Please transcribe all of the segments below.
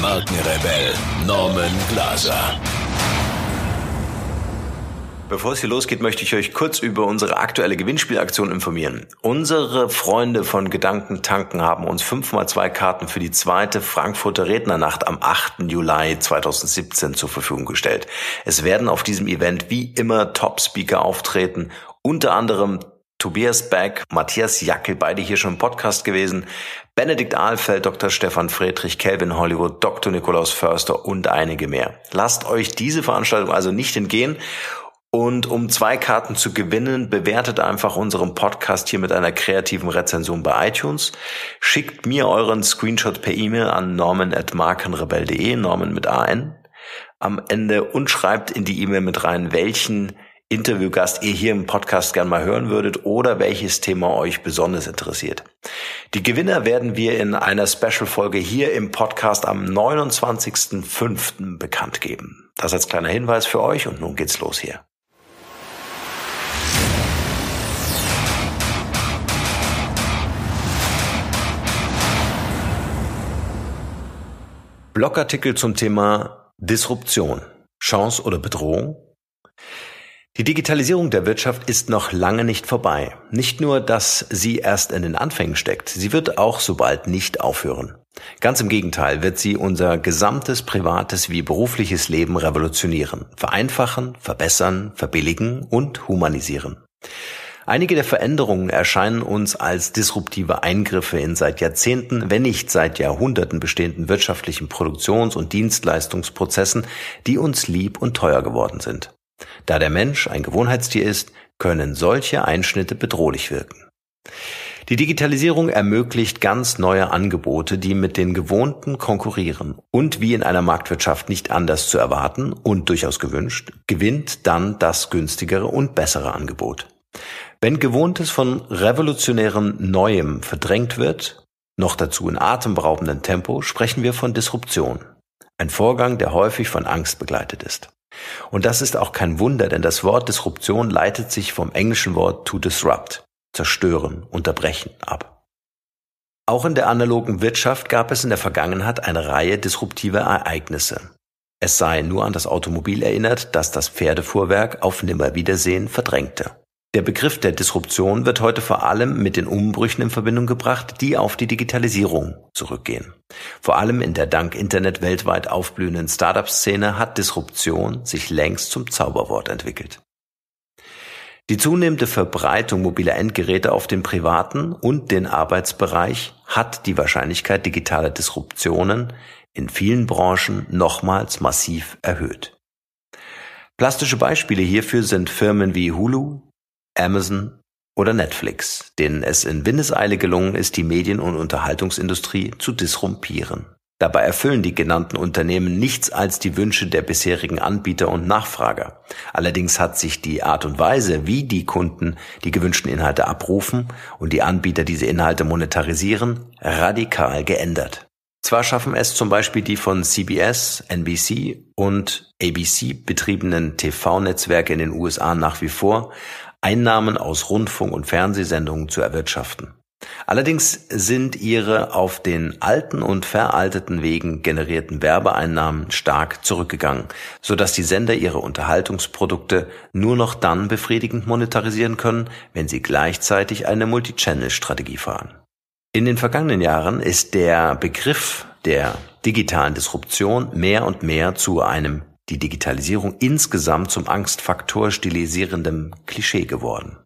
Markenrebell Norman Glaser. Bevor es hier losgeht, möchte ich euch kurz über unsere aktuelle Gewinnspielaktion informieren. Unsere Freunde von Gedanken tanken haben uns 5x2 Karten für die zweite Frankfurter Rednernacht am 8. Juli 2017 zur Verfügung gestellt. Es werden auf diesem Event wie immer Top-Speaker auftreten, unter anderem Tobias Beck, Matthias Jackel, beide hier schon im Podcast gewesen, Benedikt Ahlfeld, Dr. Stefan Friedrich, Kelvin Hollywood, Dr. Nikolaus Förster und einige mehr. Lasst euch diese Veranstaltung also nicht entgehen. Und um zwei Karten zu gewinnen, bewertet einfach unseren Podcast hier mit einer kreativen Rezension bei iTunes. Schickt mir euren Screenshot per E-Mail an norman.markenrebell.de, Norman mit AN am Ende und schreibt in die E-Mail mit rein, welchen Interviewgast ihr hier im Podcast gern mal hören würdet oder welches Thema euch besonders interessiert. Die Gewinner werden wir in einer Special-Folge hier im Podcast am 29.05. bekannt geben. Das als kleiner Hinweis für euch und nun geht's los hier. Blogartikel zum Thema Disruption. Chance oder Bedrohung? Die Digitalisierung der Wirtschaft ist noch lange nicht vorbei. Nicht nur, dass sie erst in den Anfängen steckt, sie wird auch so bald nicht aufhören. Ganz im Gegenteil wird sie unser gesamtes privates wie berufliches Leben revolutionieren, vereinfachen, verbessern, verbilligen und humanisieren. Einige der Veränderungen erscheinen uns als disruptive Eingriffe in seit Jahrzehnten, wenn nicht seit Jahrhunderten bestehenden wirtschaftlichen Produktions- und Dienstleistungsprozessen, die uns lieb und teuer geworden sind. Da der Mensch ein Gewohnheitstier ist, können solche Einschnitte bedrohlich wirken. Die Digitalisierung ermöglicht ganz neue Angebote, die mit den gewohnten konkurrieren und wie in einer Marktwirtschaft nicht anders zu erwarten und durchaus gewünscht, gewinnt dann das günstigere und bessere Angebot. Wenn Gewohntes von revolutionärem Neuem verdrängt wird, noch dazu in atemberaubendem Tempo, sprechen wir von Disruption. Ein Vorgang, der häufig von Angst begleitet ist. Und das ist auch kein Wunder, denn das Wort Disruption leitet sich vom englischen Wort to disrupt, zerstören, unterbrechen ab. Auch in der analogen Wirtschaft gab es in der Vergangenheit eine Reihe disruptiver Ereignisse. Es sei nur an das Automobil erinnert, das das Pferdefuhrwerk auf Nimmerwiedersehen verdrängte. Der Begriff der Disruption wird heute vor allem mit den Umbrüchen in Verbindung gebracht, die auf die Digitalisierung zurückgehen. Vor allem in der dank Internet weltweit aufblühenden Startup-Szene hat Disruption sich längst zum Zauberwort entwickelt. Die zunehmende Verbreitung mobiler Endgeräte auf den privaten und den Arbeitsbereich hat die Wahrscheinlichkeit digitaler Disruptionen in vielen Branchen nochmals massiv erhöht. Plastische Beispiele hierfür sind Firmen wie Hulu, Amazon oder Netflix, denen es in Windeseile gelungen ist, die Medien- und Unterhaltungsindustrie zu disrumpieren. Dabei erfüllen die genannten Unternehmen nichts als die Wünsche der bisherigen Anbieter und Nachfrager. Allerdings hat sich die Art und Weise, wie die Kunden die gewünschten Inhalte abrufen und die Anbieter diese Inhalte monetarisieren, radikal geändert. Zwar schaffen es zum Beispiel die von CBS, NBC und ABC betriebenen TV-Netzwerke in den USA nach wie vor, Einnahmen aus Rundfunk- und Fernsehsendungen zu erwirtschaften. Allerdings sind ihre auf den alten und veralteten Wegen generierten Werbeeinnahmen stark zurückgegangen, so dass die Sender ihre Unterhaltungsprodukte nur noch dann befriedigend monetarisieren können, wenn sie gleichzeitig eine Multichannel-Strategie fahren. In den vergangenen Jahren ist der Begriff der digitalen Disruption mehr und mehr zu einem die Digitalisierung insgesamt zum Angstfaktor stilisierendem Klischee geworden.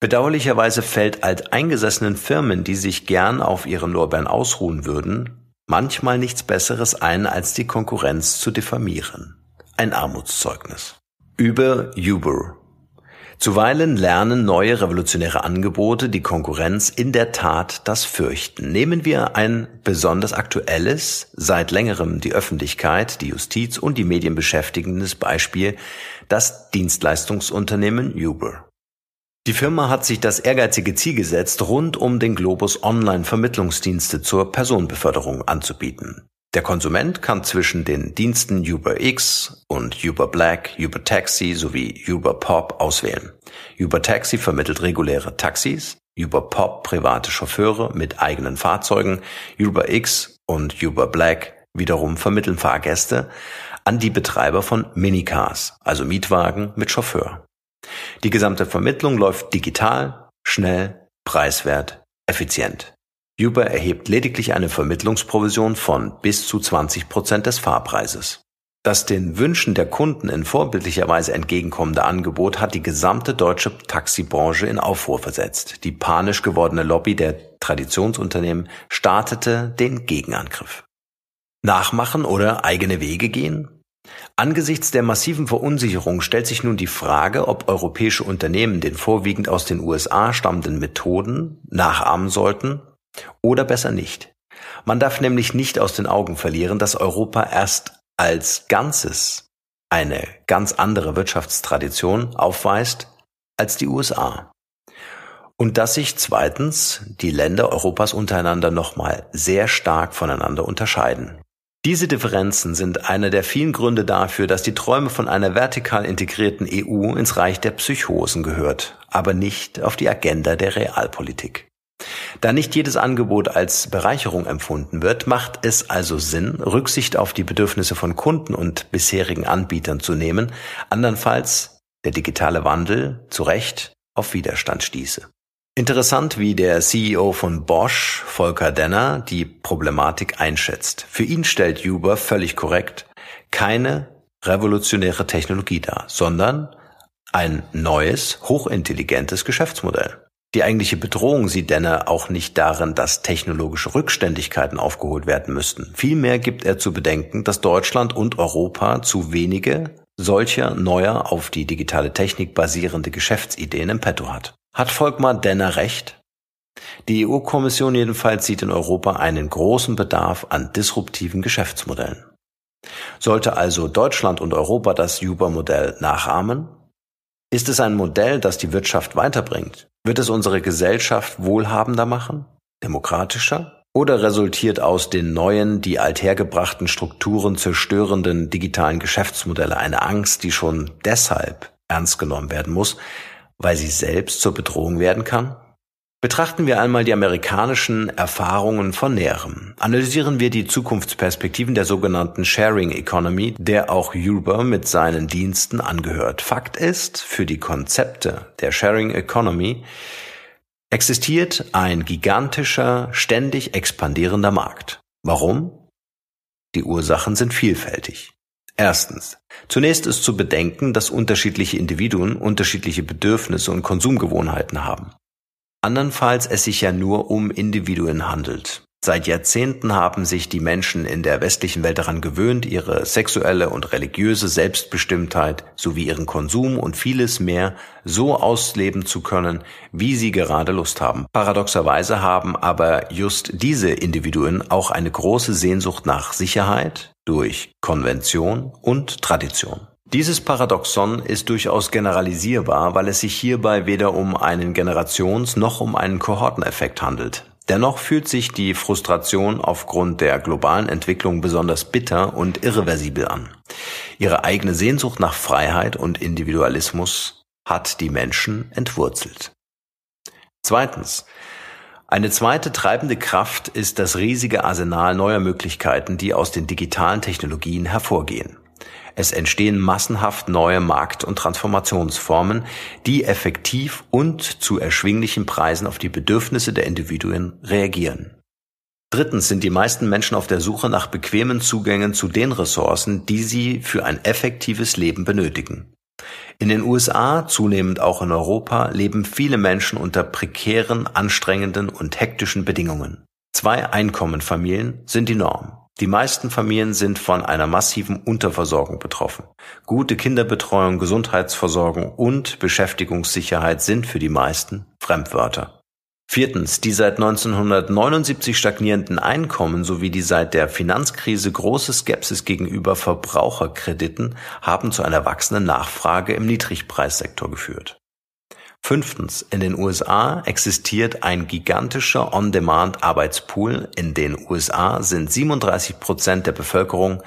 Bedauerlicherweise fällt alteingesessenen Firmen, die sich gern auf ihren Lorbeeren ausruhen würden, manchmal nichts Besseres ein, als die Konkurrenz zu diffamieren. Ein Armutszeugnis. Über Uber. Zuweilen lernen neue revolutionäre Angebote die Konkurrenz in der Tat das Fürchten. Nehmen wir ein besonders aktuelles, seit längerem die Öffentlichkeit, die Justiz und die Medien beschäftigendes Beispiel, das Dienstleistungsunternehmen Uber. Die Firma hat sich das ehrgeizige Ziel gesetzt, rund um den Globus Online-Vermittlungsdienste zur Personenbeförderung anzubieten. Der Konsument kann zwischen den Diensten Uber X und Uber Black, Uber Taxi sowie Uber Pop auswählen. Uber Taxi vermittelt reguläre Taxis, Uber Pop private Chauffeure mit eigenen Fahrzeugen, Uber X und Uber Black wiederum vermitteln Fahrgäste an die Betreiber von Minicars, also Mietwagen mit Chauffeur. Die gesamte Vermittlung läuft digital, schnell, preiswert, effizient. Uber erhebt lediglich eine Vermittlungsprovision von bis zu 20 Prozent des Fahrpreises. Das den Wünschen der Kunden in vorbildlicher Weise entgegenkommende Angebot hat die gesamte deutsche Taxibranche in Aufruhr versetzt. Die panisch gewordene Lobby der Traditionsunternehmen startete den Gegenangriff. Nachmachen oder eigene Wege gehen? Angesichts der massiven Verunsicherung stellt sich nun die Frage, ob europäische Unternehmen den vorwiegend aus den USA stammenden Methoden nachahmen sollten oder besser nicht. Man darf nämlich nicht aus den Augen verlieren, dass Europa erst als Ganzes eine ganz andere Wirtschaftstradition aufweist als die USA. Und dass sich zweitens die Länder Europas untereinander nochmal sehr stark voneinander unterscheiden. Diese Differenzen sind einer der vielen Gründe dafür, dass die Träume von einer vertikal integrierten EU ins Reich der Psychosen gehört, aber nicht auf die Agenda der Realpolitik. Da nicht jedes Angebot als Bereicherung empfunden wird, macht es also Sinn, Rücksicht auf die Bedürfnisse von Kunden und bisherigen Anbietern zu nehmen, andernfalls der digitale Wandel zu Recht auf Widerstand stieße. Interessant, wie der CEO von Bosch, Volker Denner, die Problematik einschätzt. Für ihn stellt Uber völlig korrekt keine revolutionäre Technologie dar, sondern ein neues, hochintelligentes Geschäftsmodell. Die eigentliche Bedrohung sieht Denner auch nicht darin, dass technologische Rückständigkeiten aufgeholt werden müssten. Vielmehr gibt er zu bedenken, dass Deutschland und Europa zu wenige solcher neuer auf die digitale Technik basierende Geschäftsideen im Petto hat. Hat Volkmar Denner recht? Die EU-Kommission jedenfalls sieht in Europa einen großen Bedarf an disruptiven Geschäftsmodellen. Sollte also Deutschland und Europa das Uber-Modell nachahmen? Ist es ein Modell, das die Wirtschaft weiterbringt? Wird es unsere Gesellschaft wohlhabender machen? Demokratischer? Oder resultiert aus den neuen, die althergebrachten Strukturen zerstörenden digitalen Geschäftsmodelle eine Angst, die schon deshalb ernst genommen werden muss, weil sie selbst zur Bedrohung werden kann? Betrachten wir einmal die amerikanischen Erfahrungen von näherem. Analysieren wir die Zukunftsperspektiven der sogenannten Sharing Economy, der auch Uber mit seinen Diensten angehört. Fakt ist, für die Konzepte der Sharing Economy existiert ein gigantischer, ständig expandierender Markt. Warum? Die Ursachen sind vielfältig. Erstens. Zunächst ist zu bedenken, dass unterschiedliche Individuen unterschiedliche Bedürfnisse und Konsumgewohnheiten haben. Andernfalls es sich ja nur um Individuen handelt. Seit Jahrzehnten haben sich die Menschen in der westlichen Welt daran gewöhnt, ihre sexuelle und religiöse Selbstbestimmtheit sowie ihren Konsum und vieles mehr so ausleben zu können, wie sie gerade Lust haben. Paradoxerweise haben aber just diese Individuen auch eine große Sehnsucht nach Sicherheit, durch Konvention und Tradition. Dieses Paradoxon ist durchaus generalisierbar, weil es sich hierbei weder um einen Generations- noch um einen Kohorteneffekt handelt. Dennoch fühlt sich die Frustration aufgrund der globalen Entwicklung besonders bitter und irreversibel an. Ihre eigene Sehnsucht nach Freiheit und Individualismus hat die Menschen entwurzelt. Zweitens. Eine zweite treibende Kraft ist das riesige Arsenal neuer Möglichkeiten, die aus den digitalen Technologien hervorgehen. Es entstehen massenhaft neue Markt- und Transformationsformen, die effektiv und zu erschwinglichen Preisen auf die Bedürfnisse der Individuen reagieren. Drittens sind die meisten Menschen auf der Suche nach bequemen Zugängen zu den Ressourcen, die sie für ein effektives Leben benötigen. In den USA, zunehmend auch in Europa, leben viele Menschen unter prekären, anstrengenden und hektischen Bedingungen. Zwei Einkommenfamilien sind die Norm. Die meisten Familien sind von einer massiven Unterversorgung betroffen. Gute Kinderbetreuung, Gesundheitsversorgung und Beschäftigungssicherheit sind für die meisten Fremdwörter. Viertens, die seit 1979 stagnierenden Einkommen sowie die seit der Finanzkrise große Skepsis gegenüber Verbraucherkrediten haben zu einer wachsenden Nachfrage im Niedrigpreissektor geführt. Fünftens, in den USA existiert ein gigantischer On-Demand-Arbeitspool. In den USA sind 37 Prozent der Bevölkerung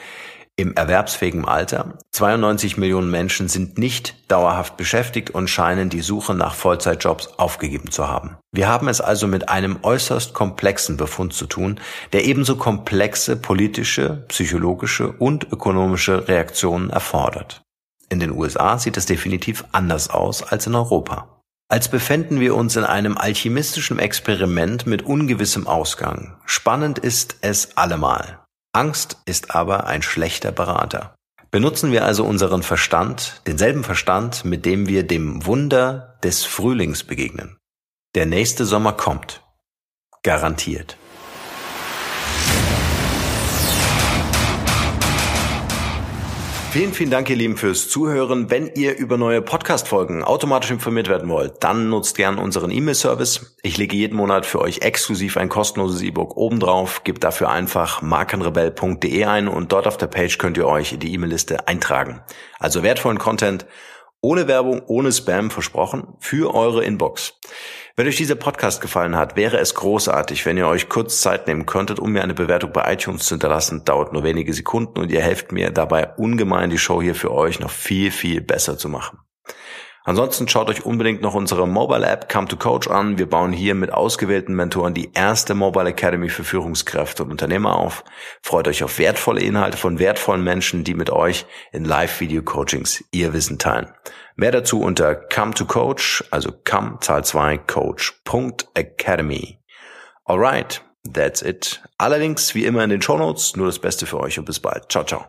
im erwerbsfähigen Alter. 92 Millionen Menschen sind nicht dauerhaft beschäftigt und scheinen die Suche nach Vollzeitjobs aufgegeben zu haben. Wir haben es also mit einem äußerst komplexen Befund zu tun, der ebenso komplexe politische, psychologische und ökonomische Reaktionen erfordert. In den USA sieht es definitiv anders aus als in Europa als befänden wir uns in einem alchemistischen Experiment mit ungewissem Ausgang. Spannend ist es allemal. Angst ist aber ein schlechter Berater. Benutzen wir also unseren Verstand, denselben Verstand, mit dem wir dem Wunder des Frühlings begegnen. Der nächste Sommer kommt. Garantiert. Vielen, vielen Dank, ihr Lieben, fürs Zuhören. Wenn ihr über neue Podcast-Folgen automatisch informiert werden wollt, dann nutzt gern unseren E-Mail-Service. Ich lege jeden Monat für euch exklusiv ein kostenloses E-Book obendrauf. Gebt dafür einfach markenrebell.de ein und dort auf der Page könnt ihr euch in die E-Mail-Liste eintragen. Also wertvollen Content ohne Werbung, ohne Spam versprochen für eure Inbox. Wenn euch dieser Podcast gefallen hat, wäre es großartig, wenn ihr euch kurz Zeit nehmen könntet, um mir eine Bewertung bei iTunes zu hinterlassen. Dauert nur wenige Sekunden und ihr helft mir dabei ungemein, die Show hier für euch noch viel, viel besser zu machen. Ansonsten schaut euch unbedingt noch unsere Mobile App Come to Coach an. Wir bauen hier mit ausgewählten Mentoren die erste Mobile Academy für Führungskräfte und Unternehmer auf. Freut euch auf wertvolle Inhalte von wertvollen Menschen, die mit euch in Live-Video-Coachings ihr Wissen teilen. Mehr dazu unter Come to Coach, also come Zahl 2 Coach.academy. Alright, that's it. Allerdings wie immer in den Show Notes. Nur das Beste für euch und bis bald. Ciao, ciao.